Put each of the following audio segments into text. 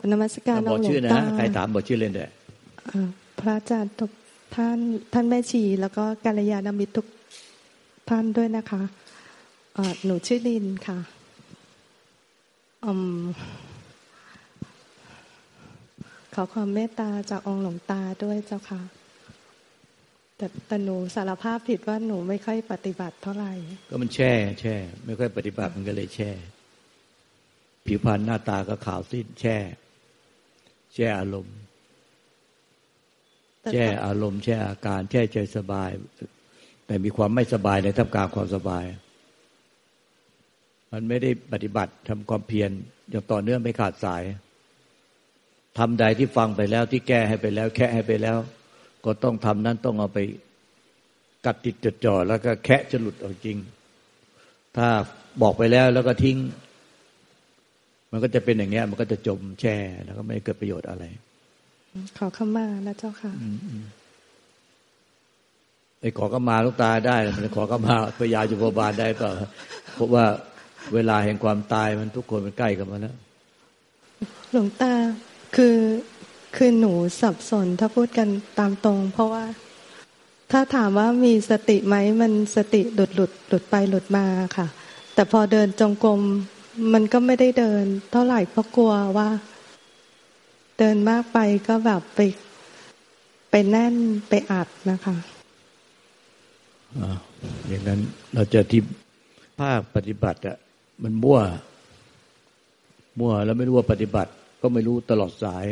กับนมัสการหลวงตาใครถามบอกชื่อเล่นด้พระอาจารย์ทุกท่านท่านแม่ชีแล้วก็กัลยาณมิตรทุกท่านด้วยนะคะหนูชื่อลินค่ะขอความเมตตาจากองค์หลวงตาด้วยเจ้าค่ะ แต่แต่หนูสารภาพผิดว่าหนูไม่ค่อยปฏิบัติเท่าไหร่ ก็มันแช่แช่ ไม่ค่อยปฏิบัติมันก็เลยแช่ ผิวพรรณหน้าตาก็ขาวสิ้นแช่ แช่อารมณ์ แช่อารมณ์แช่อาการแช่ใจสบาย แต่มีความไม่สบายในท่ามกลางความสบาย มันไม่ได้ปฏิบัติทำความเพียรอย่างต่อเนื่องไม่ขาดสายทำใดที่ฟังไปแล้วที่แก้ให้ไปแล้ว แค่ให้ไปแล้ว ก็ต้องทำนั้นต้องเอาไปกัดติดจดจ่อแล้วก็แคะจะหลุดออกจริง ถ้าบอกไปแล้วแล้วก็ทิ้ง มันก็จะเป็นอย่างเงี้ย มันก็จะจมแช่แล้วก็ไม่เกิดประโยชน์อะไร ขอเข้ามานะเจ้าค่ะไอ้ขอเข้ามาลูกตาได้มันขอเข้ามาพยาจุบาลได้เปล่าเพราะว่าเวลาแห่งความตายมันทุกคนมันใกล้กันมาแล้วหลวงตาคือคือหนูสับสนถ้าพูดกันตามตรง เพราะว่า ถ้าถามว่ามีสติไหมมันสติหลุดหลุดหลุดไปหลุดมาค่ะ แต่พอเดินจงกรม มันก็ไม่ได้เดิน เท่าไหร่เพราะกลัวว่า เดินมากไปก็แบบไปไปแน่นไปอัดนะคะอ่าอย่างนั้นเราจะที่ภาคปฏิบัติอะมันมั่ว มั่วแล้วไม่รู้ว่าปฏิบัติ ก็ไม่รู้ตลอดสาย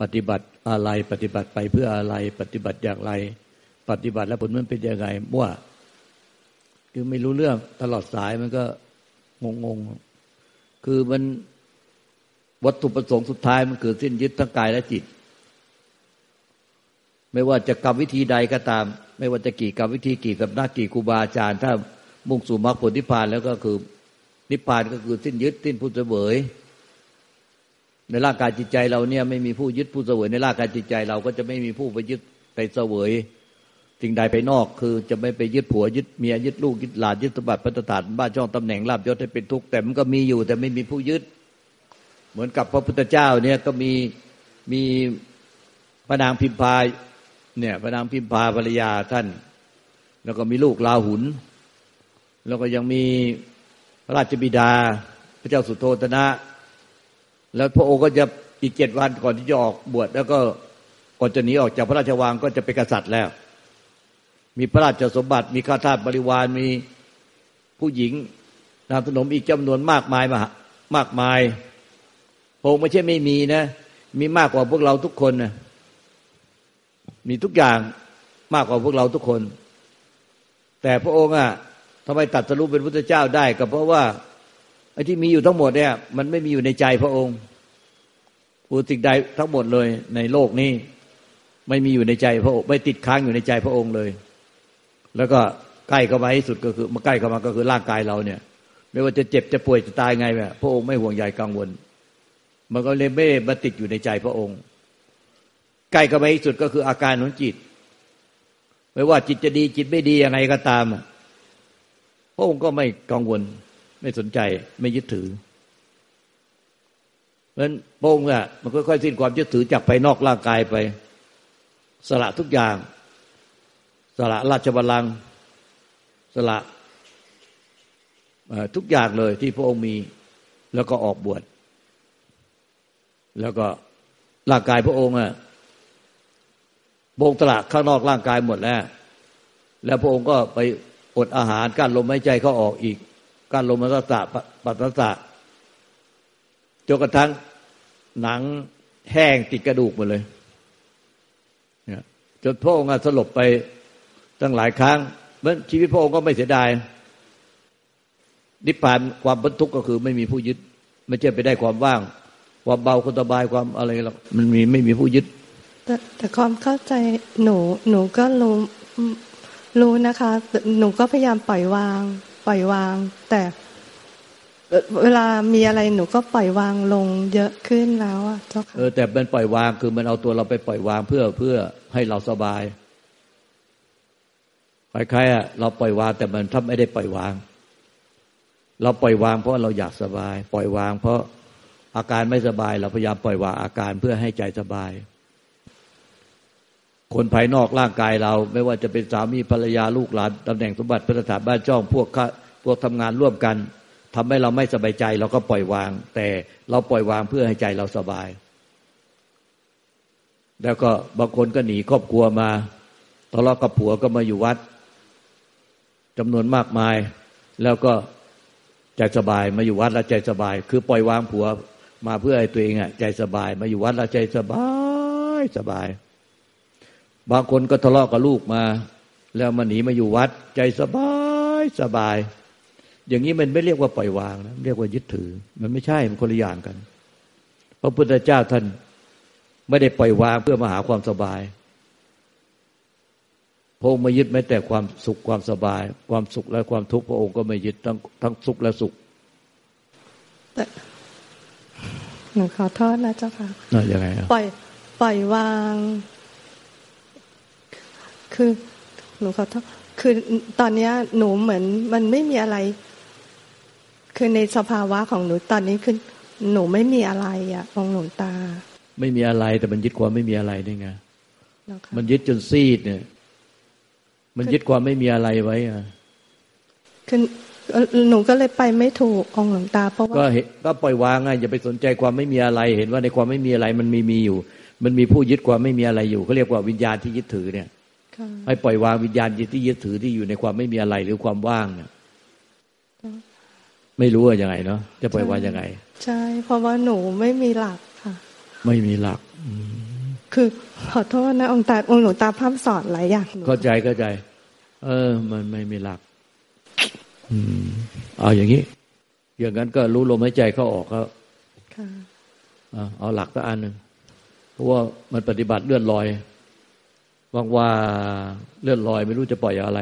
ปฏิบัติอะไรปฏิบัติไปเพื่ออะไร ปฏิบัติอย่างไร ปฏิบัติแล้วผลมันเป็นยังไงมั่วคือไม่รู้เรื่องตลอดสายมันก็งงง คือมันวัตถุประสงค์สุดท้ายมันเกิดสิ้นยึดทั้งกายและจิต ไม่ว่าจะกรรมวิธีใดก็ตาม ไม่ว่าจะกี่กรรมวิธีกี่สำนักกี่ครูบาอาจารย์ ถ้ามุ่งสู่มรรคผลนิพพานแล้วก็คือ นิพพานก็คือสิ้นยึดสิ้นผู้เสวย ในร่างกายจิตใจเราเนี่ยไม่มีผู้ยึดผู้เสวยในร่างกายจิตใจเราก็จะไม่มีผู้ไปยึดไปเสวย สิ่งใดไปนอกคือจะไม่ไปยึดผัวยึดเมียยึดลูกยึดหลานยึดสมบัติพัฒฐานบ้านช่องตำแหน่งลาบยศให้เป็นทุกข์แต่มันก็มีอยู่แต่ไม่มีผู้ยึด เหมือนกับพระพุทธเจ้าเนี่ยก็มีมีพระนางพิมพาเนี่ยพระนางพิมพาภรรยาท่าน แล้วก็มีลูกลาหุน แล้วก็ยังมีพระราชบิดา พระเจ้าสุโธตนะ แล้วพระองค์ก็จะอีกเจ็ดวันก่อนที่จะออกบวชแล้วก็ก่อนจะหนีออกจากพระราชวังก็จะเป็นกษัตริย์แล้ว มีพระราชสมบัติ มีข้าทาสบริวารมีผู้หญิงนามสนมอีกจำนวนมากมายมามากมายพระองค์ไม่ใช่ไม่มีนะ มีมากกว่าพวกเราทุกคนนะมีทุกอย่างมากกว่าพวกเราทุกคน แต่พระองค์อะทำไมตัดสรุปเป็นพุทธเจ้าได้ ก็เพราะว่าไอ้ที่มีอยู่ทั้งหมดเนี่ย มันไม่มีอยู่ในใจพระองค์ู้สิ่งใดทั้งหมดเลยในโลกนี้ ไม่มีอยู่ในใจพระองค์ไม่ติดค้างอยู่ในใจพระองค์เลย แล้วก็ใกล้เข้ามาที่สุดก็คือมาใกล้เข้ามาก็คือร่างกายเราเนี่ย ไม่ว่าจะเจ็บจะป่วยจะตายไงแบบพระองค์ไม่ห่วงใยกังวล มันก็เลยไม่มาติดอยู่ในใจพระองค์ ใกล้เข้ามาที่สุดก็คืออาการของจิต ไม่ว่าจิตจะดีจิตไม่ดียังไงก็ตามพระองค์ก็ไม่กังวล ไม่สนใจไม่ยึดถือเพราะฉะนั้นโป้งอะมันค่อยๆสิ้นความยึดถือจากภายนอกร่างกายไป สละทุกอย่าง สละราชบัลลังก์สละทุกอย่างเลยที่พระองค์มีแล้วก็ออกบวชแล้วก็ร่างกายพระองค์อะโบงตลาดข้างนอกร่างกายหมดแล้ว แล้วพระองค์ก็ไปอดอาหารกั้นลมหายใจเขาออกอีก การลมมัสสะปัสสะจนกระทั่งหนังแห้งติดกระดูกหมดเลยจนพระองค์สลบไป ตั้งหลายครั้งเมื่อชีวิตพระองค์ก็ไม่เสียดาย นิพพานความบรรทุกก็คือไม่มีผู้ยึด ไม่ใช่ไปได้ความว่าง ความเบาความสบายความอะไรหรอกมันมีไม่มีผู้ยึด แต่แต่ความเข้าใจหนูหนูก็รู้รู้นะคะ หนูก็พยายามปล่อยวาง ปล่อยวาง แต่เวลามีอะไรหนูก็ปล่อยวางลงเยอะขึ้นแล้วอะเจ้าค่ะเออแต่เป็นปล่อยวางคือมันเอาตัวเราไปปล่อยวางเพื่อเพื่อให้เราสบาย คล้ายๆเราปล่อยวางแต่มันถ้าไม่ได้ปล่อยวาง เราปล่อยวางเพราะเราอยากสบาย ปล่อยวาง เพราะอาการไม่สบาย เราพยายามปล่อยวางอาการเพื่อให้ใจสบาย คนภายนอกร่างกายเรา ไม่ว่าจะเป็นสามีภรรยาลูกหลานตำแหน่งสมบัติพระสถานบ้านจ้องพวกพวกทำงานร่วมกันทำให้เราไม่สบายใจ เราก็ปล่อยวาง แต่เราปล่อยวางเพื่อให้ใจเราสบาย แล้วก็บางคนก็หนีครอบครัวมาทะเลาะกับผัวก็มาอยู่วัด จำนวนมากมาย แล้วก็ใจสบายมาอยู่วัดแล้วใจสบาย คือปล่อยวางผัว มาเพื่อให้ตัวเองอะใจสบาย มาอยู่วัดแล้วใจสบายสบาย บางคนก็ทะเลาะกับลูกมา แล้วมาหนีมาอยู่วัด ใจสบายสบาย อย่างนี้มันไม่เรียกว่าปล่อยวางนะเรียกว่ายึดถือ มันไม่ใช่มันคนละอย่างกัน พระพุทธเจ้าท่านไม่ได้ปล่อยวางเพื่อมาหาความสบาย พระองค์ไม่ยึดแม้แต่ความสุขความสบาย ความสุขและความทุกข์พระองค์ก็ไม่ยึดทั้งทั้งสุขและสุขแต่หนูขอโทษนะเจ้าค่ะน่ายังไงปล่อยปล่อยวาง คือหนูขอโทษคือตอนนี้หนูเหมือน มันไม่มีอะไร คือในสภาวะของหนูตอนนี้คือหนูไม่มีอะไรอะองหลวงตา ไม่มีอะไรแต่มันยึดความไม่มีอะไรได้ไงมันยึดจนซีดเนี่ย มันยึดความไม่มีอะไรไว้อะคือหนูก็เลยไปไม่ถูกองหลวงตา เพราะว่าก็ก็ปล่อยวางไงอย่าไปสนใจความไม่มีอะไร เห็นว่าในความไม่มีอะไรมันมีมีอยู่ มันมีผู้ยึดความไม่มีอะไรอยู่เขาเรียกว่าวิญญาณที่ยึดถือเนี่ยให้ปล่อยวางวิญญาณที่ยึดถือที่อยู่ในความไม่มีอะไรหรือความว่างเนี่ยไม่รู้ว่ายังไงเนาะจะปล่อยวางยังไง ใช่ เพราะว่าหนูไม่มีหลักค่ะ ไม่มีหลักคือขอโทษนะองค์ตาองค์หลวงตาพร่ำสอนหลายอย่างเข้าใจเข้าใจ เออ มันไม่มีหลัก อืม เอาอย่างนี้ อย่างนั้นก็รู้ลมหายใจเข้าออกก็เอาหลักก็อันหนึ่งเพราะว่ามันปฏิบัติเลื่อนลอยว่างว่าเลื่อนลอย ไม่รู้จะปล่อยอะไร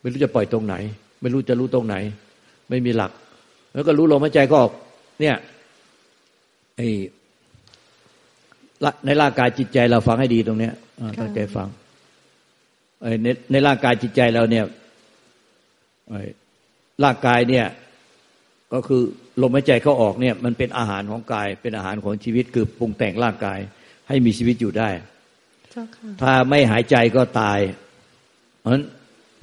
ไม่รู้จะปล่อยตรงไหน ไม่รู้จะรู้ตรงไหน ไม่มีหลัก แล้วก็รู้ลมหายใจก็ออก เนี่ยไอในร่างกายจิตใจเราฟังให้ดีตรงเนี้ยตั้งใจฟัง ในในร่างกายจิตใจเราเนี่ยร่างกายเนี่ยก็คือลมหายใจเข้าออกเนี่ย มันเป็นอาหารของกาย เป็นอาหารของชีวิตคือปรุงแต่งร่างกาย ให้มีชีวิตอยู่ได้ถ้าไม่หายใจก็ตาย เพราะฉะนั้น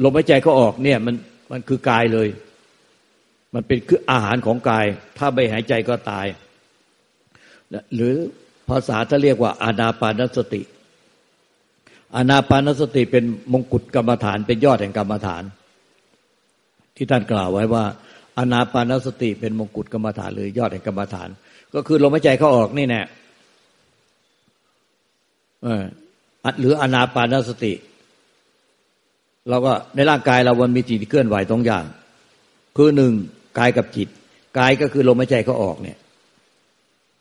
ลมหายใจเข้าออกเนี่ย มันมันคือกายเลย มันเป็นคืออาหารของกาย ถ้าไม่หายใจก็ตาย หรือภาษาถ้าเรียกว่าอานาปานสติ อานาปานสติเป็นมงกุฎกรรมฐานเป็นยอดแห่งกรรมฐาน ที่ท่านกล่าวไว้ว่าอานาปานสติเป็นมงกุฎกรรมฐานหรือยอดแห่งกรรมฐาน ก็คือลมหายใจเข้าออกนี่แน่เออหรืออนาปานสติเราก็ในร่างกายเราวันมีจิตเคลื่อนไหวตรงอย่าง คือหนึ่งกายกับจิตกายก็คือลมหายใจเขาออกเนี่ย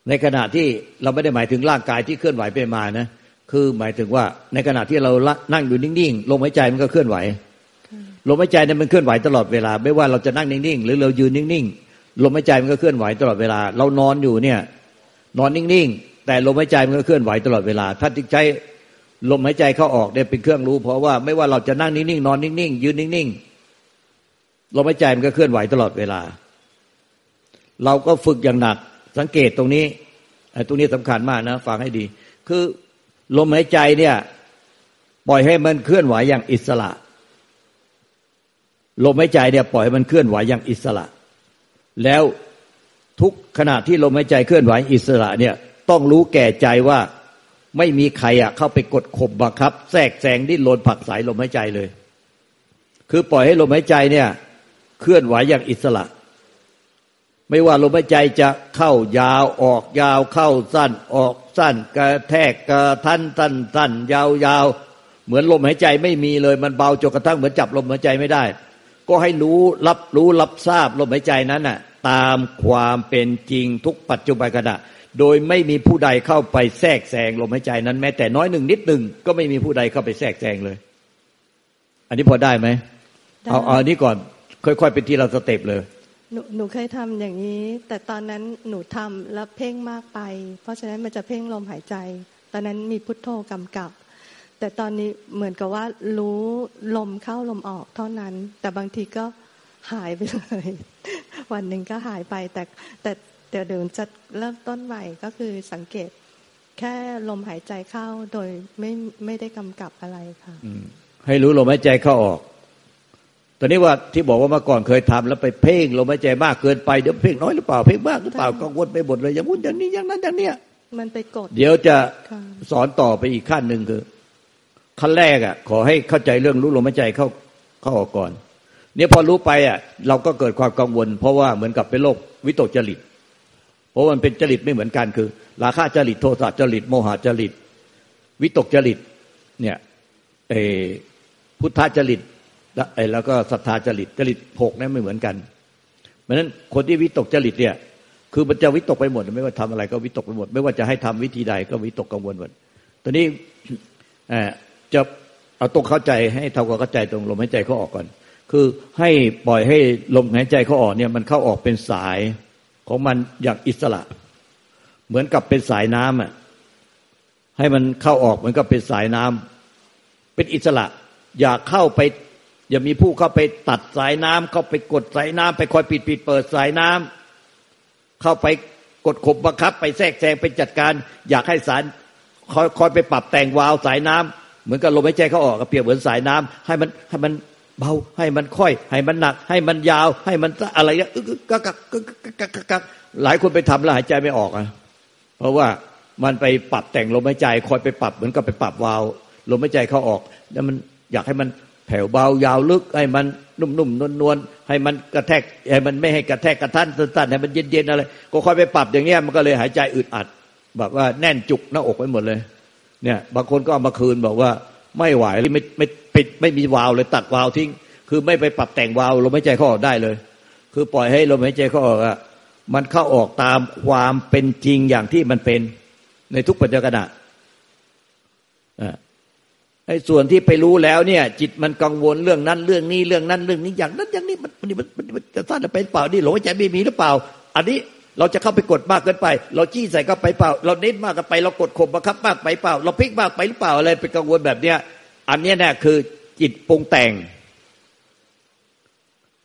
ในขณะที่เราไม่ได้หมายถึงร่างกายที่เคลื่อนไหวไปมานะ คือหมายถึงว่าในขณะที่เรานั่งอยู่นิ่งๆลมหายใจมันก็เคลื่อนไหวลมหายใจเนี่ยมันเคลื่อนไหวตลอดเวลา ไม่ว่าเราจะนั่งนิ่งๆหรือเรายืนนิ่งๆลมหายใจมันก็เคลื่อนไหวตลอดเวลา เรานอนอยู่เนี่ยนอนนิ่งๆแต่ลมหายใจมันก็เคลื่อนไหวตลอดเวลา ถ้าจิตใจลมหายใจเข้าออกเนี่ยเป็นเครื่องรู้ เพราะว่าไม่ว่าเราจะนั่งนิ่งๆนอนนิ่งๆยืนนิ่งๆลมหายใจมันก็เคลื่อนไหวตลอดเวลา เราก็ฝึกอย่างหนักสังเกตตรงนี้ไอ้ตรงนี้สำคัญมากนะฟังให้ดี คือ ลมหายใจเนี่ย ปล่อยให้มันเคลื่อนไหวอย่างอิสระ ลมหายใจเนี่ยปล่อยให้มันเคลื่อนไหวอย่างอิสระ แล้วทุกขณะที่ลมหายใจเคลื่อนไหวอิสระเนี่ยต้องรู้แก่ใจว่าไม่มีใครอะเข้าไปกดข่มบังคับ แทรกแซงดิ้นรนผักสายลมหายใจเลย คือปล่อยให้ลมหายใจเนี่ยเคลื่อนไหวอย่างอิสระ ไม่ว่าลมหายใจจะเข้ายาวออกยาวเข้าสั้นออก สั้นกระแทกกระทันทันสั้นยาวยาวเหมือนลมหายใจไม่มีเลยมันเบาจนกระทั่งเหมือนจับลมหายใจไม่ได้ ก็ให้รู้รับรู้รับทราบลมหายใจนั้นน่ะตามความเป็นจริงทุกปัจจุบันขณะ โดยไม่มีผู้ใดเข้าไปแทรกแซงลมหายใจนั้นแม้แต่น้อยหนึ่งนิดหนึ่งก็ไม่มีผู้ใดเข้าไปแทรกแซงเลย อันนี้พอได้ไหมเอาเอาอันนี้ก่อนค่อยๆเป็นที่เราสเต็ปเลย หนูหนูเคยทำอย่างนี้ แต่ตอนนั้นหนูทำแล้วเพ่งมากไป เพราะฉะนั้นมันจะเพ่งลมหายใจ ตอนนั้นมีพุทโธกำกับ แต่ตอนนี้เหมือนกับว่ารู้ลมเข้าลมออกเท่านั้น แต่บางทีก็หายไปเลย วันหนึ่งก็หายไป แต่แต่เดี๋ยวเดี๋ยวจะเริ่มต้นใหม่ก็คือสังเกต แค่ลมหายใจเข้าโดยไม่ไม่ได้กำกับอะไรค่ะให้รู้ลมหายใจเข้าออก ตอนนี้ว่าที่บอกว่าเมื่อก่อนเคยทำแล้วไปเพ่งลมหายใจมากเกินไปเดี๋ยวเพ่งน้อยหรือเปล่าเพ่งมากหรือเปล่ากังวลไปหมดเลยอย่างนู้นอย่างนี้อย่างนั้นอย่างเนี้ยมันไปกด เดี๋ยวจะสอนต่อไปอีกขั้นหนึ่งคือ ขั้นแรกอะ ขอให้เข้าใจเรื่องรู้ลมหายใจเข้าเข้าออกก่อน เนี่ยพอรู้ไปอะ เราก็เกิดความกังวล เพราะว่าเหมือนกับเป็นโรควิตกจริต เพราะมันเป็นจริตไม่เหมือนกันคือ ราคะจริตโทสะจริต โมหะจริต วิตกจริต เนี่ยเอพุทธจริต แล้วก็ศรัทธาจริตจริตหกนั้นไม่เหมือนกัน เพราะฉะนั้นคนที่วิตกจริตเนี่ย คือมันจะวิตกไปหมด ไม่ว่าทำอะไรก็วิตกไปหมด ไม่ว่าจะให้ทำวิธีใดก็วิตกกังวลหมดตอนนี้จะเอาตรงเข้าใจให้เท่ากับเข้าใจตรงลมหายใจเขาออกก่อน คือให้ปล่อยให้ลมหายใจเขาออกเนี่ยมันเข้าออกเป็นสายของมันอย่างอิสระ เหมือนกับเป็นสายน้ำอะให้มันเข้าออกเหมือนกับเป็นสายน้ำเป็นอิสระ อย่าเข้าไป อย่ามีผู้เข้าไปตัดสายน้ำเข้าไปกดสายน้ำไปคอยปิดปิดเปิดสายน้ำเข้าไปกดข่มบังคับ ไปแทรกแซงไปจัดการ อยากให้สารคอยคอยไปปรับแต่งวาลสายน้ำเหมือนกับลมหายใจเขาออกก็เปรียบเหมือนสายน้ำให้มันให้มันเบาให้มันค่อย ให้มันหนัก ให้มันยาว ให้มันอะไรเงี้ยกักกักกักกักกักหลายคนไปทำแล้วหายใจไม่ออกอะเพราะว่ามันไปปรับแต่งลมหายใจคอยไปปรับเหมือนกับไปปรับวาลลมหายใจเขาออก แล้วมันอยากให้มัน แผ่วเบายาวลึกให้มันนุ่มๆนวลๆให้มันกระแทกให้มันไม่ให้กระแทกกระทันสั้นๆให้มันเย็นๆอะไร ก็คอยไปปรับอย่างเงี้ยมันก็เลยหายใจอึดอัด แบบว่าแน่นจุกหน้าอกไปหมดเลย เนี่ยบางคนก็เอามาคืนบอกว่าไม่ไหวไม่ไม่ปิดไม่มีวาล์วเลยตัดวาล์วทิ้ง คือไม่ไปปรับแต่งวาล์วลมหายใจเข้าออกได้เลย คือปล่อยให้ลมหายใจเข้าออกอะมันเข้าออกตามความเป็นจริงอย่างที่มันเป็นในทุกปัจจุบันอะ ไอ้ส่วนที่ไปรู้แล้วเนี่ย จิตมันกังวลเรื่องนั้นเรื่องนี้เรื่องนั้นเรื่องนี้อย่างนั้นอย่างนี้มันมันมันมันจะสั้นไปเปล่านี่หลงใจไม่มีหรือเปล่า อันนี้เราจะเข้าไปกดมากเกินไป เราจี้ใส่ก็ไปเปล่า เราเน้นมากกันไป เรากดข่มบังคับมากไปเปล่า เราพลิกมากไปหรือเปล่าอะไรเป็นกังวลแบบเนี้ยอันนี้เนี่ยคือจิตปรุงแต่ง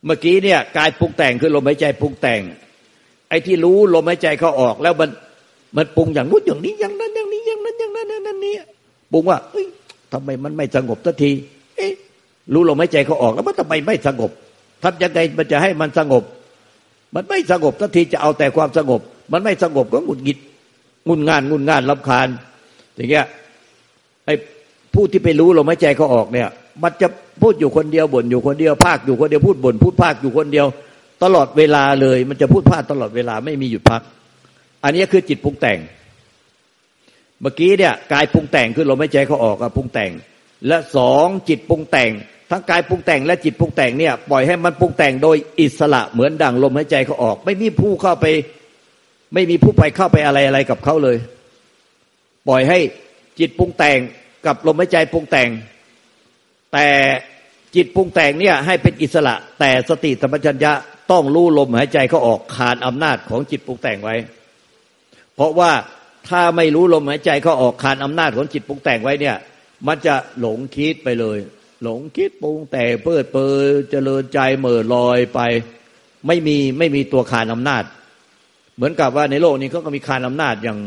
เมื่อกี้เนี่ยกายปรุงแต่งคือลมหายใจปรุงแต่ง ไอ้ที่รู้ลมหายใจเขาออกแล้วมันมันปรุงอย่างนู้นอย่างนี้อย่างนั้นอย่างนี้อย่างนั้นอย่างนั้นนั่นนี่ปรุงว่าเฮ้ย ทำไมมันไม่สงบสักทีเอ๊ะรู้ลมหายใจเขาออกแล้วมันทำไมไม่สงบทำยังไงมันจะให้มันสงบ มันไม่สงบสักทีจะเอาแต่ความสงบ มันไม่สงบก็หงุดหงิดงุนงานงุนงานลำคาญ อย่างเงี้ยไอ้ผู้ที่ไปรู้ลมหายใจเขาออกเนี่ย มันจะพูดอยู่คนเดียวบ่นอยู่คนเดียวภาคอยู่คนเดียวพูดบ่นพูดภาคอยู่คนเดียว ตลอดเวลาเลย มันจะพูดภาคตลอดเวลาไม่มีหยุดพัก อันนี้คือจิตปรุงแต่ง เมื่อกี้เนี่ยกายปรุงแต่งคือลมหายใจเขาออกอะปรุงแต่ง และสองจิตปรุงแต่ง ทั้งกายปรุงแต่งและจิตปรุงแต่งเนี่ยปล่อยให้มันปรุงแต่งโดยอิสระเหมือนดังลมหายใจเขาออก ไม่มีผู้เข้าไป ไม่มีผู้ไปเข้าไปอะไรอะไรกับเขาเลย ปล่อยให้จิตปรุงแต่งกับลมหายใจปรุงแต่ง แต่จิตปรุงแต่งเนี่ยให้เป็นอิสระ แต่สติสัมปชัญญะต้องรู้ลมหายใจเขาออกขาดอำนาจของจิตปรุงแต่งไว้ เพราะว่า ถ้าไม่รู้ลมหายใจเขาออกขาดอำนาจของจิตปรุงแต่งไว้เนี่ย มันจะหลงคิดไปเลย หลงคิดปรุงแต่เพิดเปอเจริญใจเหม่อลอยไป ไม่มีไม่มีตัวขานอำนาจ เหมือนกับว่าในโลกนี้เขาก็มีขานอำนาจอย่าง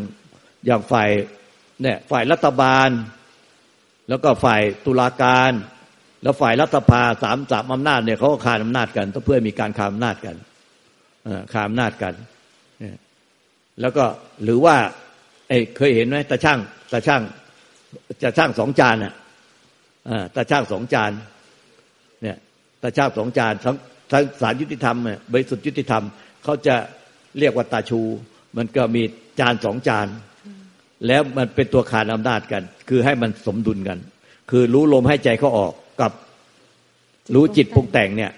อย่างฝ่ายเนี่ยฝ่ายรัฐบาล แล้วก็ฝ่ายตุลาการ แล้วฝ่ายรัฐภาสามสามอำนาจเนี่ยเขาก็ขานอำนาจกันเพื่อมีการขานอำนาจกันขานอำนาจกันแล้วก็หรือว่า เอ้เคยเห็นไหมตาช่างตาช่างจะช่างสองจานอะตาช่างสองจาน เนี่ยตาช่างสองจานทั้งทั้งสารยุติธรรมบริสุทธิยุติธรรมเขาจะเรียกว่าตาชู มันก็มีจานสองจาน แล้วมันเป็นตัวขานอำนาจกัน คือให้มันสมดุลกัน คือรู้ลมให้ใจเขาออกกับรู้จิตปรุงแต่งเนี่ย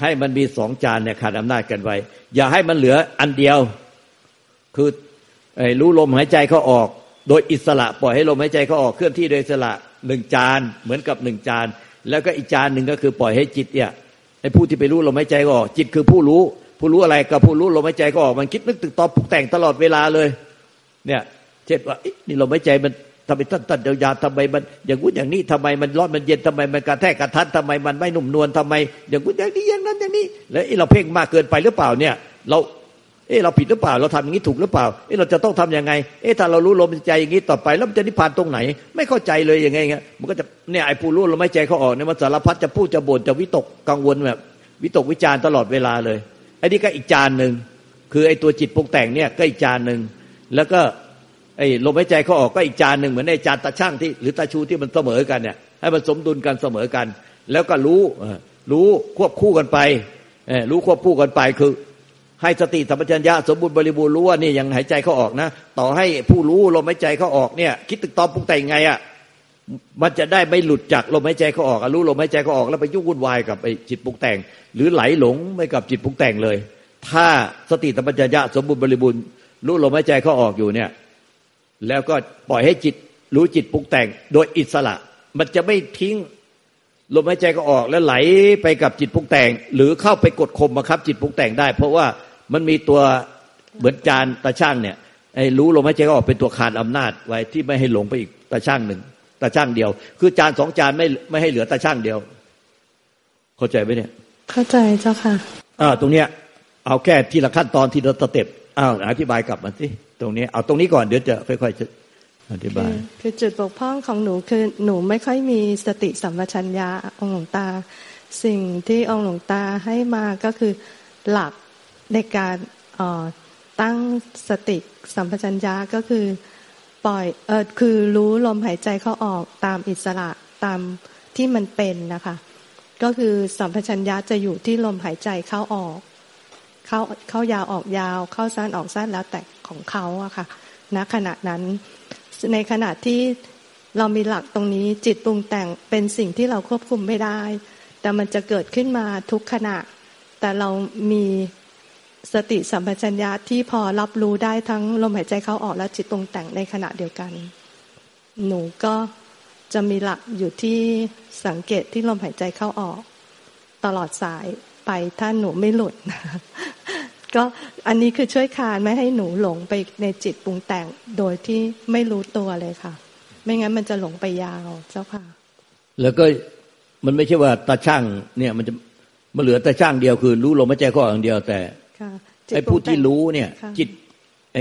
ให้มันมีสองจานเนี่ยขาดอำนาจกันไว้ อย่าให้มันเหลืออันเดียว คือ รู้ลมหายใจเขาออก โดยอิสระปล่อยให้ลมหายใจเขาออกเคลื่อนที่โดยอิสระหนึ่งจานเหมือนกับหนึ่งจาน แล้วก็อีกจานหนึ่งก็คือปล่อยให้จิตเนี่ยไอ้ผู้ที่ไปรู้ลมหายใจก็ออก จิตคือผู้รู้ ผู้รู้อะไรกับผู้รู้ลมหายใจก็ออกมันคิดนึกตึกตอบปุกแต่งตลอดเวลาเลย เนี่ยเช่นว่านี่ลมหายใจมันทำไมตันตันยาวๆทำไมมัน อย่างงู้นอย่างนี้ทำไมมันร้อนมันเย็นทำไมมันกระแทกกระทันทำไมมันไม่นุ่มนวลทำไม อย่างงู้นอย่างนี้อย่างนั้นอย่างนี้ แล้วเราเพ่งมากเกินไปหรือเปล่าเนี่ย เรา เอ๊ะเราผิดหรือเปล่า เราทำอย่างนี้ถูกหรือเปล่า เอ๊ะเราจะต้องทํำยังไง เอ๊ะถ้าเรารู้ลมหายใจอย่างนี้ต่อไป แล้วมันจะนิพพานตรงไหน ไม่เข้าใจเลยยังไงเงี้ยมันก็จะเนี่ยไอ้ผู้รู้ลมหายใจเขาออกเนี่ยมันสารพัดจะพูดจะบ่นจะวิตกกังวลแบบวิตกวิจารตลอดเวลาเลยไอ้นี่ก็อีกจานหนึ่งคือไอ้ตัวจิตปรุงแต่งเนี่ยก็อีกจานหนึ่งแล้วก็ไอ้ลมหายใจเขาออกก็อีกจานหนึ่งเหมือนไอ้จานตาช่างที่หรือตาชูที่มันเสมอกันเนี่ยให้มันสมดุลกันเสมอกัน แล้วก็รู้รู้ควบคู่กันไปรู้ควบคู่กันไปคือ ให้สติสัมปชัญญะสมบูรณ์บริบูรณ์รู้ว่านี่ยังหายใจเขาออกนะ ต่อให้ผู้รู้ลมหายใจเขาออกเนี่ย คิดตึกตอมปรุงแต่งไงอะมันจะได้ไม่หลุดจากลมหายใจเขาออกรู้ลมหายใจเขาออกแล้วไปยุ่งวุ่นวายกับไอ้จิตปรุงแต่ง หรือไหลหลงไปกับจิตปรุงแต่งเลย ถ้าสติสัมปชัญญะสมบูรณ์บริบูรณ์รู้ลมหายใจเขาออกอยู่เนี่ย แล้วก็ปล่อยให้จิตรู้จิตปรุงแต่ง โดยอิสระ มันจะไม่ทิ้ง ลมหายใจก็ออกแล้วไหลไปกับจิตปรุงแต่ง หรือเข้าไปกดข่มบังคับ จิตปรุงแต่งได้ เพราะว่ามันมีตัวเหมือนจานตาช่างเนี่ยไอ้รู้ลมหายใจก็ออกเป็นตัวคานอำนาจไว้ที่ไม่ให้หลงไปอีกตาช่างหนึ่งตาช่างเดียว คือจานสองจานไม่ไม่ให้เหลือตาช่างเดียว เข้าใจไหมเนี่ย เข้าใจเจ้าค่ะอ่าตรงเนี้ย เอาแค่ทีละขั้นตอนทีละสเต็ปอ้าวอธิบายกลับมาสิตรงนี้เอาตรงนี้ก่อนเดี๋ยวจะค่อยๆ อธิบายคือจุดบกพร่องของหนูคือหนูไม่ค่อยมีสติสัมปชัญญะองหลวงตา สิ่งที่องหลวงตาให้มาก็คือหลักในการตั้งสติสัมปชัญญะก็คือปล่อยเออคือรู้ลมหายใจเข้าออกตามอิสระตามที่มันเป็นนะคะ ก็คือสัมปชัญญะจะอยู่ที่ลมหายใจเข้าออก เข้าเข้ายาวออกยาว เข้าสั้นออกสั้นแล้วแต่ของเขาอะค่ะณขณะนั้น ในขณะที่เรามีหลักตรงนี้จิตปรุงแต่งเป็นสิ่งที่เราควบคุมไม่ได้ แต่มันจะเกิดขึ้นมาทุกขณะ แต่เรามีสติสัมปชัญญะที่พอรับรู้ได้ทั้งลมหายใจเข้าออกและจิตตรงแต่งในขณะเดียวกัน หนูก็จะมีหลักอยู่ที่สังเกตที่ลมหายใจเข้าออก ตลอดสายไปถ้าหนูไม่หลุด ก็อันนี้คือช่วยคานไม่ให้หนูหลงไปในจิตปรุงแต่งโดยที่ไม่รู้ตัวเลยค่ะ ไม่งั้นมันจะหลงไปยาวเจ้าค่ะ แล้วก็มันไม่ใช่ว่าตาช่างเนี่ย มันจะมันเหลือตาช่างเดียวคือ รู้ลมหายใจเข้าออกอย่างเดียวแต่ไอ้ผู้ที่รู้เนี่ย จิตเอ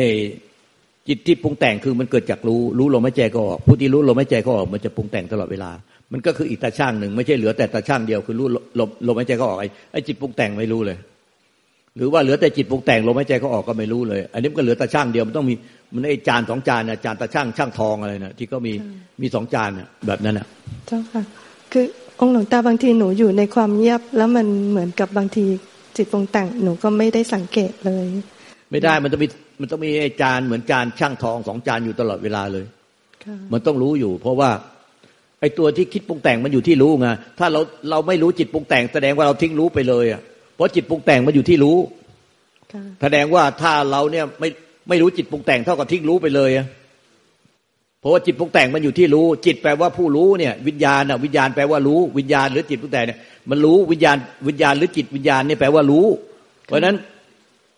จิตที่ปรุงแต่งคือมันเกิดจากรู้รู้ลมหายใจก็ออกผู้ที่รู้ลมหายใจก็ออกมันจะปรุงแต่งตลอดเวลา มันก็คืออีกตาช่างหนึ่งไม่ใช่เหลือแต่ตาช่างเดียวคือรู้ลมลมหายใจก็ออกไอ้ไอ้จิตปรุงแต่งไม่รู้เลย หรือว่าเหลือแต่จิตปรุงแต่งลมหายใจก็ออกก็ไม่รู้เลย อันนี้มันก็เหลือตาช่างเดียวมันต้องมีมันไอ้จานสองจานนะจานตาช่างช่างทองอะไรนะที่ก็มีมีสองจานแบบนั้นอะเจ้าค่ะ คือองค์หลวงตาบางทีหนูอยู่ในความเงียบ แล้วมันเหมือนกับบางทีจิตปรุงแต่งหนูก็ไม่ได้สังเกตเลย ไม่ได้มันต้องมีมันต้องมีไอ้จานเหมือนจานช่างทองสองจานอยู่ตลอดเวลาเลยมันต้องรู้อยู่ เพราะว่าไอ้ตัวที่คิดปรุงแต่งมันอยู่ที่รู้ไงถ้าเราเราไม่รู้จิตปรุงแต่งแสดงว่าเราทิ้งรู้ไปเลยอะ เพราะจิตปรุงแต่งมันอยู่ที่รู้แสดงว่าถ้าเราเนี่ยไม่ไม่รู้จิตปรุงแต่งเท่ากับทิ้งรู้ไปเลยอะเพราะว่าจิตปรุงแต่งมันอยู่ที่รู้ จิตแปลว่าผู้รู้เนี่ย วิญญาณอะวิญญาณแปลว่ารู้วิญญาณหรือจิตปรุงแต่งเนี่ยมันรู้วิญญาณวิญญาณหรือจิตวิญญาณนี่แปลว่ารู้ เพราะฉะนั้น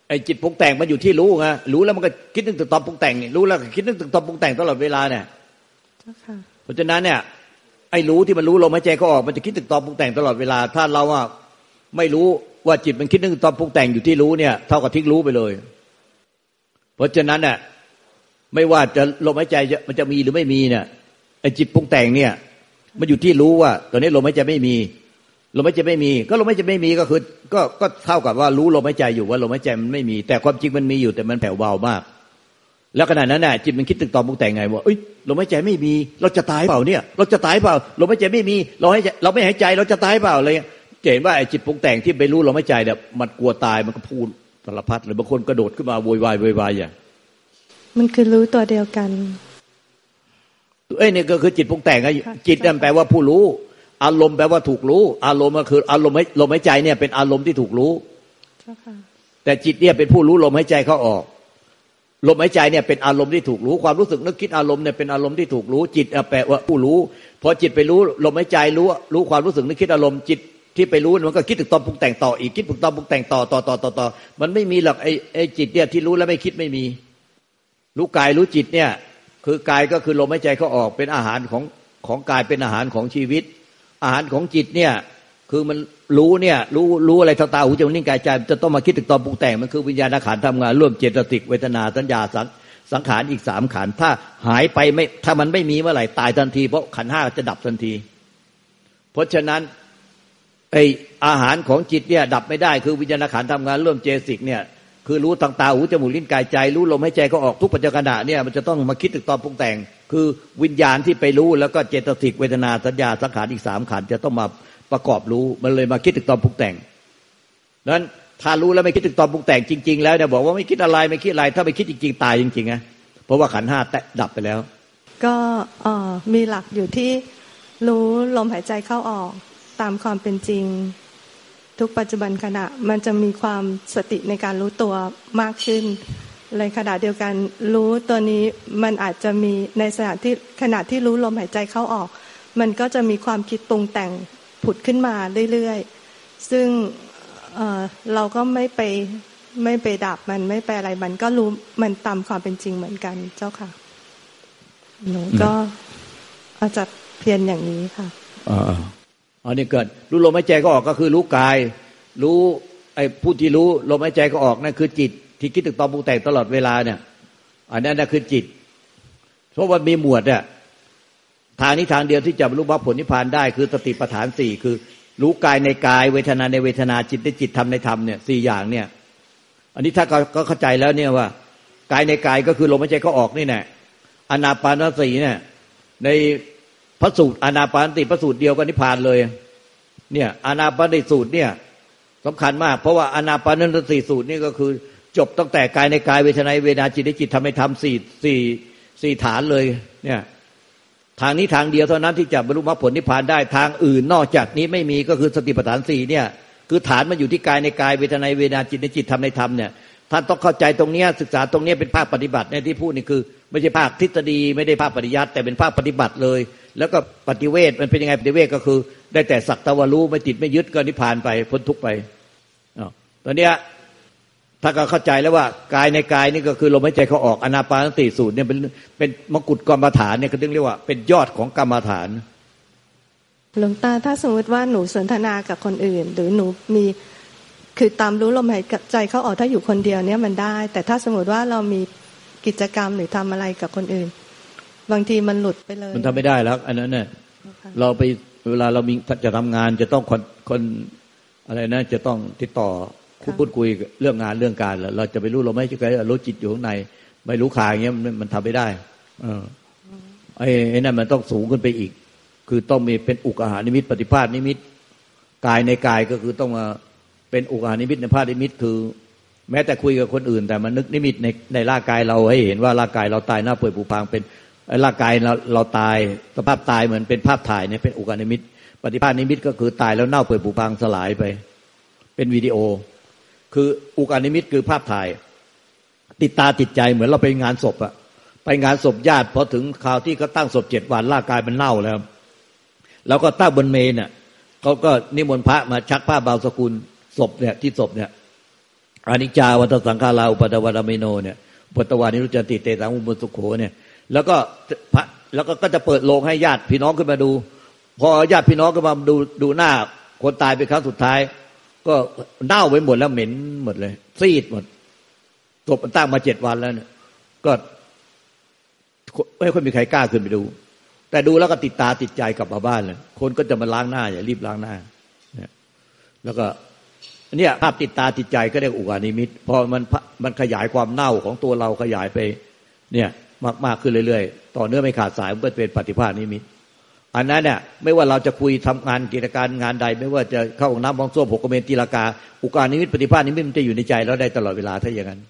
ไอ้จิตปรุงแต่งมันอยู่ที่รู้ไงรู้แล้วมันก็คิดนึกถึงตอนปรุงแต่งนี่รู้แล้วคิดนึกถึงตอนปรุงแต่งตลอดเวลาเนี่ยเพราะฉะนั้นเนี่ยไอ้รู้ที่มันรู้ลมหายใจก็ออกมันจะคิดถึงตอนปรุงแต่งตลอดเวลา ถ้าเราอะไม่รู้ ว่าจิตมันคิดนึกตอนปรุงแต่งอยู่ที่รู้เนี่ย เท่ากับทิ้งรู้ไปเลย เพราะฉะนั้นเนี่ยไม่ว่าจะลมหายใจมันจะมีหรือไม่มีเนี่ยไอ้จิตปรุงแต่งเนี่ย มันอยู่ที่รู้ว่า ตอนนี้ลมหายใจไม่มีลมหายใจไม่มี ก็ลมหายใจไม่มีก็คือ ก็ก็เท่ากับว่ารู้ลมหายใจอยู่ว่าลมหายใจมันไม่มี แต่ความจริงมันมีอยู่แต่มันแผ่วเบามาก แล้วขณะนั้นน่ะจิตมันคิดตึกตอมปรุงแต่งไงว่าเอ้ยลมหายใจไม่มี เราจะตายเปล่าเนี่ย เราจะตายเปล่าลมหายใจไม่มี เราให้เราไม่หายใจเราจะตายเปล่าอะไรเงี้ย เห็นว่าไอ้จิตปรุงแต่งที่ไปรู้ลมหายใจเนี่ยมันกลัวตายมันก็พูดสารพัดหรือบางคนกระโดดขึ้นมาโวยวายโวยวายอย่างมันคือรู้ตัวเดียวกัน เอ้ยนี่ก็คือจิตปรุงแต่งไงจิตนั่นแปลว่าผู้รู้ อารมณ์แปลว่าถูกรู้ อารมณ์ก็คือ อารมณ์ลมหายใจเนี่ยเป็นอารมณ์ที่ถูกรู้แต่จิตเนี่ยเป็นผู้รู้ลมหายใจเขาออก ลมหายใจเนี่ยเป็นอารมณ์ที่ถูกรู้ความรู้สึกนึกคิดอารมณ์เนี่ยเป็นอารมณ์ที่ถูกรู้ จิตแปลว่าผู้รู้พอจิตไปรู้ลมหายใจรู้รู้ความรู้สึกนึกคิดอารมณ์จิต ที่ไปรู้มันก็คิดถึงตอนปรุงแต่งต่ออีกคิดถึงตอนปรุงแต่งต่อต่อต่อต่อต่อมันไม่มีหรอกไอ้ไอ้จิตเนี่ยที่รู้แล้วไม่คิดไม่มี รู้กายรู้จิตเนี่ย คือกายก็คือลมหายใจเขาออกเป็นอาหารของของกายเป็นอาหารของชีวิต อาหารของจิตเนี่ย คือมันรู้เนี่ยรู้รู้อะไรทางตาหูจมูกนิ้วกายใจจะต้องมาคิดถึงตอนปรุงแต่งมันคือวิญญาณขันทำงานร่วมเจตสิกเวทนาสัญญาสังสังขารอีกสามขันถ้าหายไปไม่ถ้ามันไม่มีเมื่อไหร่ตายทันที เพราะขันห้าจะดับทันที เพราะฉะนั้น ไออาหารของจิตเนี่ยดับไม่ได้คือวิญญาณขันทำงานร่วมเจสิกเนี่ยคือรู้ทางตาหูจมูกลิ้นกายใจ รู้ลมหายใจก็ออกทุกปัจจุบันเนี่ยมันจะต้องมาคิดถึงตอนปรุงแต่ง คือวิญญาณที่ไปรู้แล้วก็เจตสิกเวทนาสัญญาสังขารอีกสามขันจะต้องมาประกอบรู้มันเลยมาคิดถึงตอนปรุงแต่งนั้นถ้ารู้แล้วไม่คิดถึงตอนปรุงแต่งจริง ๆ แล้วเนี่ยบอกว่าไม่คิดอะไรไม่คิดอะไร ถ้าไม่คิดจริง ๆ ตายจริงๆนะเพราะว่าขันห้าแตะดับไปแล้ว ก็มีหลักอยู่ที่รู้ลมหายใจเข้าออก ตามความเป็นจริง ทุกปัจจุบันขณะมันจะมีความสติในการรู้ตัวมากขึ้นในขณะเดียวกันรู้ตัวนี้มันอาจจะมีในสถานที่ขณะที่รู้ลมหายใจเข้าออก มันก็จะมีความคิดปรุงแต่งผุดขึ้นมาเรื่อยๆ ซึ่งเเราก็ไม่ไปไม่ไปดับมันไม่ไปอะไรมันก็รู้มันตามความเป็นจริงเหมือนกันเจ้าค่ะหนูก็อาจจะเพียรอย่างนี้ค่ะ อันนี้เกิด รู้ลมหายใจก็ออกก็คือรู้กาย รู้ไอ้ผู้ที่รู้ลมหายใจก็ออกนั่นคือจิต ที่คิดถึงตอนปรุงแต่งตลอดเวลาเนี่ยอันนั้นนั่นคือจิต เพราะว่ามีหมวดเนี่ยทางนี้ทางเดียวที่จะรู้ว่าผลนิพพานได้ คือสติปัฏฐานสี่คือ รู้กายในกายเวทนาในเวทนาจิตในจิตธรรมในธรรมเนี่ยสี่อย่างเนี่ย อันนี้ถ้าก็เข้าใจแล้วเนี่ยว่ากายในกายก็คือลมหายใจก็ออกนี่แน่อนาปานสติเนี่ยใน ระสูตรอนาปานติพระสูตรเดียวกันนิพพานเลย เนี่ยอนาปานติสูตรเนี่ยสำคัญมาก เพราะว่าอนาปานสติสูตรนี่ก็คือ จบตั้งแต่กายในกายเวทนาเวนาจิตในจิตทำให้ทำสี่สี่สี่ฐานเลยเนี่ยทางนี้ทางเดียวเท่านั้นที่จะบรรลุมรรคผลนิพพานได้ทางอื่นนอกจากนี้ไม่มีก็คือสติปัฏฐานสี่เนี่ยคือฐานมันอยู่ที่กายในกายเวทนาเวนาจิตในจิตทำในธรรมเนี่ยท่านต้องเข้าใจตรงนี้ศึกษาตรงนี้เป็นภาคปฏิบัติเนี่ยที่พูดนี่คือ ไม่ใช่ภาคทฤษฎีไม่ได้ภาคปริยัติแต่เป็นภาคปฏิบัติเลย แล้วก็ปฏิเวทมันเป็นยังไงปฏิเวทก็คือ ได้แต่สักตะวรู้ไม่ติดไม่ยึดก็นิพพานไปพ้นทุกไปตอนนี้ถ้าก็เข้าใจแล้วว่ากายในกายนี่ก็คือลมหายใจเขาออกอนาปานสติสูตรเนี่ยเป็นเป็นมกุฎกรรมฐานเนี่ยเขาเรียกว่าเป็นยอดของกรรมฐานหลวงตาถ้าสมมติว่าหนูสนทนากับคนอื่น หรือหนูมีคือตามรู้ลมหายใจเขาออกถ้าอยู่คนเดียวเนี่ยมันได้ แต่ถ้าสมมติว่าเรามีกิจกรรมหรือทำอะไรกับคนอื่น บางทีมันหลุดไปเลย มันทำไม่ได้แล้ว อันนั้นเนี่ยเราไปเวลาเรามีจะทำงานจะต้องคนคนอะไรนะ จะต้องติดต่อคุณพูดคุยเรื่องงานเรื่องการเราจะไปรู้เราไม่ใช่รู้จิตอยู่ข้างใน ไม่รู้ขาอย่างเงี้ยมันมันทำไม่ได้ เออไอ้ไอ้นั่นมันต้องสูงขึ้นไปอีก คือต้องมีเป็นอุกอาหารนิมิต ปฏิภาณนิมิต กายในกายก็คือต้องมาเป็นอุกอาหารนิมิตในภาพนิมิต คือ แม้แต่คุยกับคนอื่น แต่มันนึกนิมิตในในร่างกายเราให้เห็นว่าร่างกายเราตายเน่าเปื่อยผุพังเป็น ร่างกายเราเราตายสภาพตายเหมือนเป็นภาพถ่ายเนี่ยเป็นอุคคหนิมิตปฏิภาคนิมิตก็คือตายแล้วเน่าเปื่อยผุพังสลายไป เป็นวิดีโอ คืออุคคหนิมิตคือภาพถ่าย ติดตาติดใจเหมือนเราไปงานศพอะไปงานศพญาติพอถึงคราวที่เขาตั้งศพเจ็ดวันร่างกายมันเน่าแล้วเราก็ตั้งบนเมนเนี่ยเขาก็นิมนต์พระมาชักผ้าบาวสกุลศพเนี่ยที่ศพเนี่ยอนิจจาวัตสังขาราอุปตวารเมโนเนี่ยปตวานิรุจติเตตังอุปสุโขเนี่ย แล้วก็พระแล้วก็ก็จะเปิดโลงให้ญาติพี่น้องขึ้นมาดู พอญาติพี่น้องก็มาดูดูหน้า คนตายเป็นครั้งสุดท้าย ก็เน่าไปหมดแล้วเหม็นหมดเลย ซีดหมดศพมันตั้งมาเจ็ดวันแล้วเนี่ย ก็ไม่ค่อยมีใครกล้าขึ้นไปดู แต่ดูแล้วก็ติดตาติดใจกลับมาบ้านเลยคนก็จะมาล้างหน้าอย่ารีบล้างหน้าเนี่ยแล้วก็เนี่ยภาพติดตาติดใจก็เรียกอุกานิมิตพอมันมันขยายความเน่าของตัวเราขยายไป เนี่ย มากมากขึ้นเรื่อยๆ ต่อเนื่องไม่ขาดสายมันก็เป็นปฏิภาณนิมิตอันนั้นเนี่ยไม่ว่าเราจะคุยทำงานกิจการงานใด ไม่ว่าจะเข้าห้องน้ำมองส้วมหกเมนตีลากา อุกานิมิตปฏิภาณนิมิตมันจะอยู่ในใจเราได้ตลอดเวลาถ้าอย่างนั้น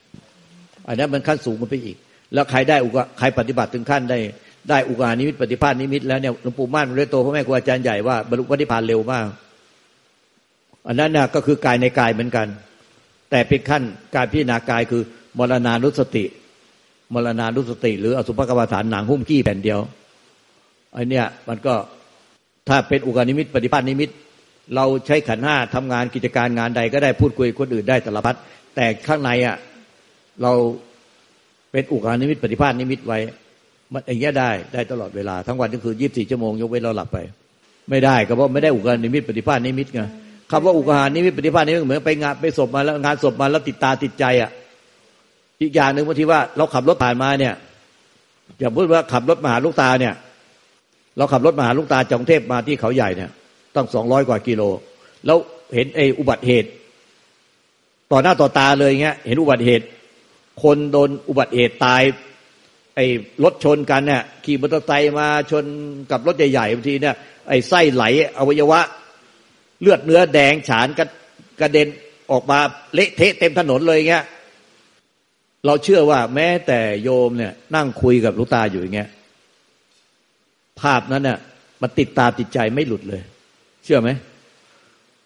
อันนั้นมันขั้นสูงมันไปอีก แล้วใครได้อุกใครปฏิบัติถึงขั้นได้ได้อุกานิมิตปฏิภาณนิมิตแล้วเนี่ยหลวงปู่มั่นเรโตพระแม่ครูอาจารย์ใหญ่ว่าบรรลุปฏิภาณเร็วมาก อันนั้นน่ะก็คือกายในกายเหมือนกัน แต่เป็นขั้นการพิจารณากายคือมรณานุสติ มรณานุสติ หรืออสุภกรรมฐานหนังหุ้มขี้แผ่นเดียวไอเนี้ยมันก็ถ้าเป็นอุคคหนิมิตปฏิภาคนิมิต เราใช้ขันธ์ห้าทำงานกิจการงานใดก็ได้พูดคุยคนอื่นได้ตลอดแต่ข้างในอะเราเป็นอุคคหนิมิตปฏิภาคนิมิตไว้ มันอย่างเงี้ยได้ได้ตลอดเวลาทั้งวันทั้งคืนยี่สิบสี่ชั่วโมงยกเว้นเราหลับไป ไม่ได้ก็เพราะไม่ได้อุคคหนิมิตปฏิภาคนิมิตไงคำว่าอุคคหนิมิตปฏิภาคนิมิตเหมือนไปงานไปศพมาแล้วงานศพมาแล้วติดตาติดใจอะ อีกอย่างหนึ่งบางทีว่าเราขับรถผ่านมาเนี่ยอย่าพูดว่าขับรถมาหาลูกตาเนี่ย เราขับรถมาหาลูกตาจากกรุงเทพมาที่เขาใหญ่เนี่ยต้องสองร้อยกว่ากิโล แล้วเห็นไอ้อุบัติเหตุ ต่อหน้าต่อตาเลยเงี้ย เห็นอุบัติเหตุ คนโดนอุบัติเหตุตาย ไอ้รถชนกันเนี่ยขี่มอเตอร์ไซค์มาชนกับรถใหญ่ๆบางทีเนี่ยไอ้ไส้ไหลอวัยวะ เลือดเนื้อแดงฉานกระกระเด็นออกมาเละเทะเต็มถนนเลยเงี้ย เราเชื่อว่าแม้แต่โยมเนี่ย นั่งคุยกับลูกตาอยู่อย่างเงี้ยภาพนั้นเนี่ยมันติดตาติดใจไม่หลุดเลย เชื่อไหม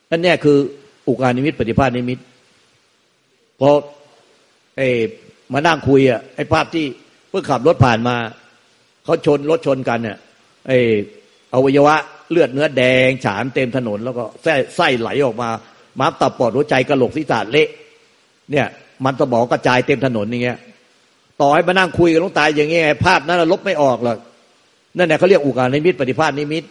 นั่นเนี่ยคืออุกานิมิตปฏิภาณนิมิตพอไอ้มานั่งคุยอะไอ้ภาพที่เพิ่งขับรถผ่านมาเขาชนรถชนกันเนี่ยไอ้อวัยวะเลือดเนื้อแดง ฉานเต็มถนน แล้วก็ไส้ไส้ไหลออกมาม้ามตับปอดหัวใจกระโหลกศีรษะเละ เนี่ย มันสมองกระจายเต็มถนนอย่างเงี้ย ต่อให้มานั่งคุยกับลุงตายอย่างเงี้ยภาพนั้นลบไม่ออกหรอกนั่นแหละเขาเรียกอุกานิมิตปฏิภาณนิมิต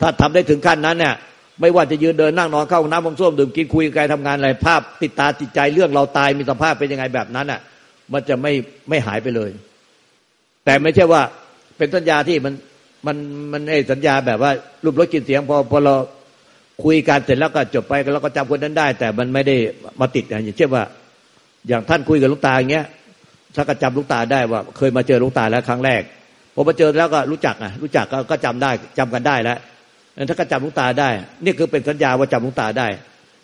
ถ้าทำได้ถึงขั้นนั้นเนี่ยไม่ว่าจะยืนเดินนั่งนอนเข้าน้ำบางส้วมดื่มกินคุยกันทำงานอะไรภาพ ติดตาติดใจเรื่องเราตายมีสภาพเป็นยังไงแบบนั้นอะ มันจะไม่ไม่หายไปเลย แต่ไม่ใช่ว่าเป็นสัญญาที่มันมันมันไอ้สัญญาแบบว่ารูปรสกลิ่นเสียงพอพอเราคุยกันเสร็จแล้วก็จบไปแล้วก็จำคนนั้นได้ แต่มันไม่ได้มาติดอย่างเช่นว่า อย่างท่านคุยกับลุงตาอย่างเงี้ยถ้าก็จำลุงตาได้ว่า เคยมาเจอลุงตาแล้วครั้งแรกพอมาเจอแล้วก็รู้จักอะรู้จักก็ก็จำได้จำกันได้แล้วถ้าก็จำลุงตาได้ นี่คือเป็นสัญญาว่าจำลุงตาได้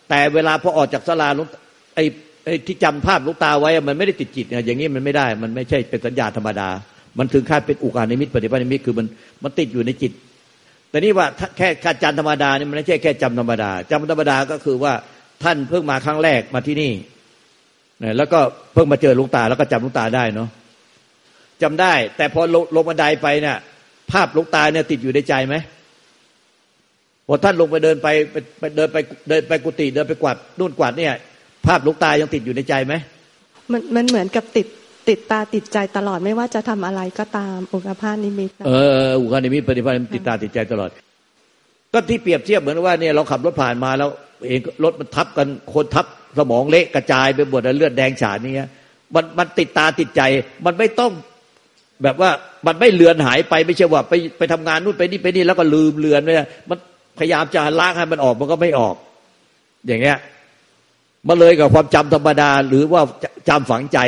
แต่เวลาพอออกจากศาลาลุงไอ้ไอ้ที่จำภาพลุงตาไว้มันไม่ได้ติดจิตเนี่ยอย่างนี้มันไม่ได้ มันไม่ใช่เป็นสัญญาธรรมดา มันถึงขั้นเป็นอุกานิมิตปฏิปันิมิตคือมันมันติดอยู่ในจิต แต่นี่ว่าแค่การจำธรรมดานี่มันไม่ใช่แค่จำธรรมดาจำธรรมดาก็คือว่าท่านเพิ่งมาครั้งแรกมาที่นี่ แล้วก็เพิ่งมาเจอลุงตาแล้วก็จำลุงตาได้เนาะจำได้ แต่พอลงบันไดไปเนี่ยภาพลุงตาเนี่ยติดอยู่ในใจไหมพอท่านลงไปเดินไปไปเดินไปเดินไปกุฏิเดินไปกวาดนู่นกวาดเนี่ย ภาพลุงตายังติดอยู่ในใจไหมมันมันเหมือนกับติดติดตาติดใจตลอดไม่ว่าจะทำอะไรก็ตามอุกภาพนิมิตเอออุกานิมิตปฏิภาณติดตาติดใจตลอด ก็ที่เปรียบเทียบเหมือนว่าเนี่ยเราขับรถผ่านมาแล้วเองรถมันทับกันคนทับ สมองเละกระจายไปหมดเลือดแดงฉานนี่มันมันติดตาติดใจ มันไม่ต้องแบบว่ามันไม่เลือนหายไปไม่ใช่ว่าไปไปทำงานนู่นไปนี่ไปนี่แล้วก็ลืมเลือนเลยมันพยายามจะล้างให้มันออกมันก็ไม่ออก อย่างเงี้ยมาเลยกับความจำธรรมดา หรือว่าจำฝังใจ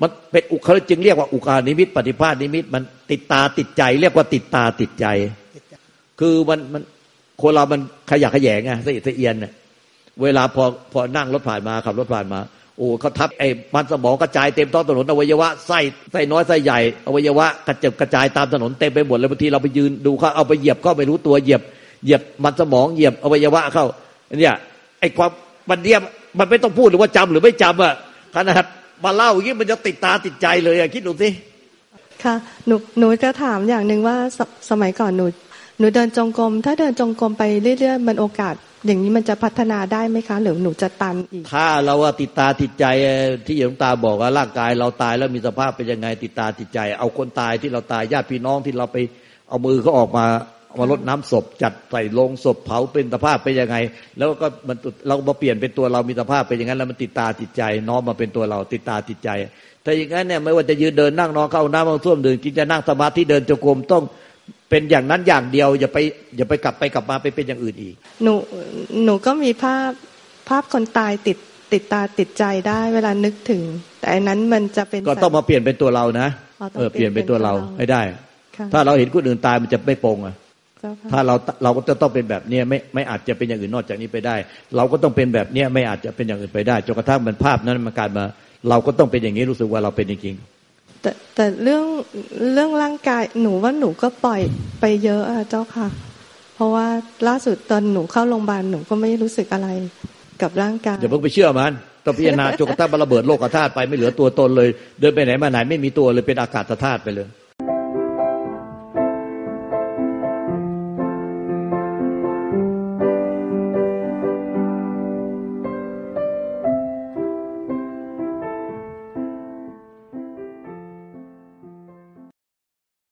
มันเป็นอุคจึงเรียกว่าอุคานิมิต ปฏิภาณนิมิต มันติดตาติดใจ เรียกว่าติดตาติดใจ คือมันมันคนเรามันขยะขยงไงสะอิดสะเอียน เวลาพอพอนั่งรถผ่านมาขับรถผ่านมา โอ้เขาทับไอ้มันสมองกระจายเต็มท้องถนนอวัยวะไส้ไส้น้อยไส้ใหญ่อวัยวะกระเจิบกระจายตามถนนเต็มไปหมดเลยบางทีเราไปยืนดูเขาเอาไปเหยียบก็ไม่รู้ตัวเหยียบเหยียบมันสมองเหยียบอวัยวะเข้าเนี่ยไอ้ความมันเนี่ยมันไม่ต้องพูดหรือว่าจำหรือไม่จำอะขนาดมาเล่าอย่างนี้มันจะติดตาติดใจเลยอะคิดดูสิค่ะหนูหนูจะถามอย่างหนึ่งว่าสสมัยก่อนหนูหนูเดินจงกรมถ้าเดินจงกรมไปเรื่อยๆมันโอกาส อย่างนี้มันจะพัฒนาได้ไหมคะหรือหนูจะตันอีก ถ้าเราว่าติดตาติดใจที่หลวงตาบอกว่าร่างกายเราตายแล้วมีสภาพเป็นยังไงติดตาติดใจ เอาคนตายที่เราตายญาติพี่น้องที่เราไปเอามือเขาออกมามาลดน้ำศพ จัดใส่ลงศพเผาเป็นสภาพเป็นยังไง แล้วก็มันเรามาเปลี่ยนเป็นตัวเรามีสภาพเป็นอย่างนั้นแล้วมันติดตาติดใจ น้อมมาเป็นตัวเราติดตาติดใจ แต่อย่างนั้นเนี่ยไม่ว่าจะยืนเดินนั่งนอนเข้าน้ำมาส้วมดื่มกินจะนั่งสมาธิเดินจงกรมต้อง เป็นอย่างนั้นอย่างเดียวอย่าไปอย่าไปกลับไปกลับมาไปเป็นอย่างอื่นอีก หนูหนูก็มีภาพภาพคนตายติดติดตาติดใจได้เวลานึกถึง แต่อันนั้นมันจะเป็นก็ต้องมาเปลี่ยนเป็นตัวเรานะเออเปลี่ยนเป็นตัวเราให้ได้ ถ้าเราเห็นคนอื่นตายมันจะไม่ปงอะถ้าเราเราก็จะต้องเป็นแบบนี้ไม่ไม่อาจจะเป็นอย่างอื่นนอกจากนี้ไปได้ เราก็ต้องเป็นแบบนี้ไม่อาจจะเป็นอย่างอื่นไปได้จนกระทั่งมันภาพนั้นมันการมา เราก็ต้องเป็นอย่างนี้รู้สึกว่าเราเป็นจริง แต่แต่เรื่องเรื่องร่างกายหนูว่าหนูก็ปล่อยไปเยอะอะเจ้าค่ะ เพราะว่าล่าสุดตอนหนูเข้าโรงพยาบาลหนูก็ไม่รู้สึกอะไรกับร่างกายอย่าเพิ่งไปเชื่อมันต้องพิจารณาจนกระทั่งระเบิดโลกธาตุไปไม่เหลือตัวตนเลย เดินไปไหนมาไหนไม่มีตัวเลยเป็นอากาศธาตุไปเลย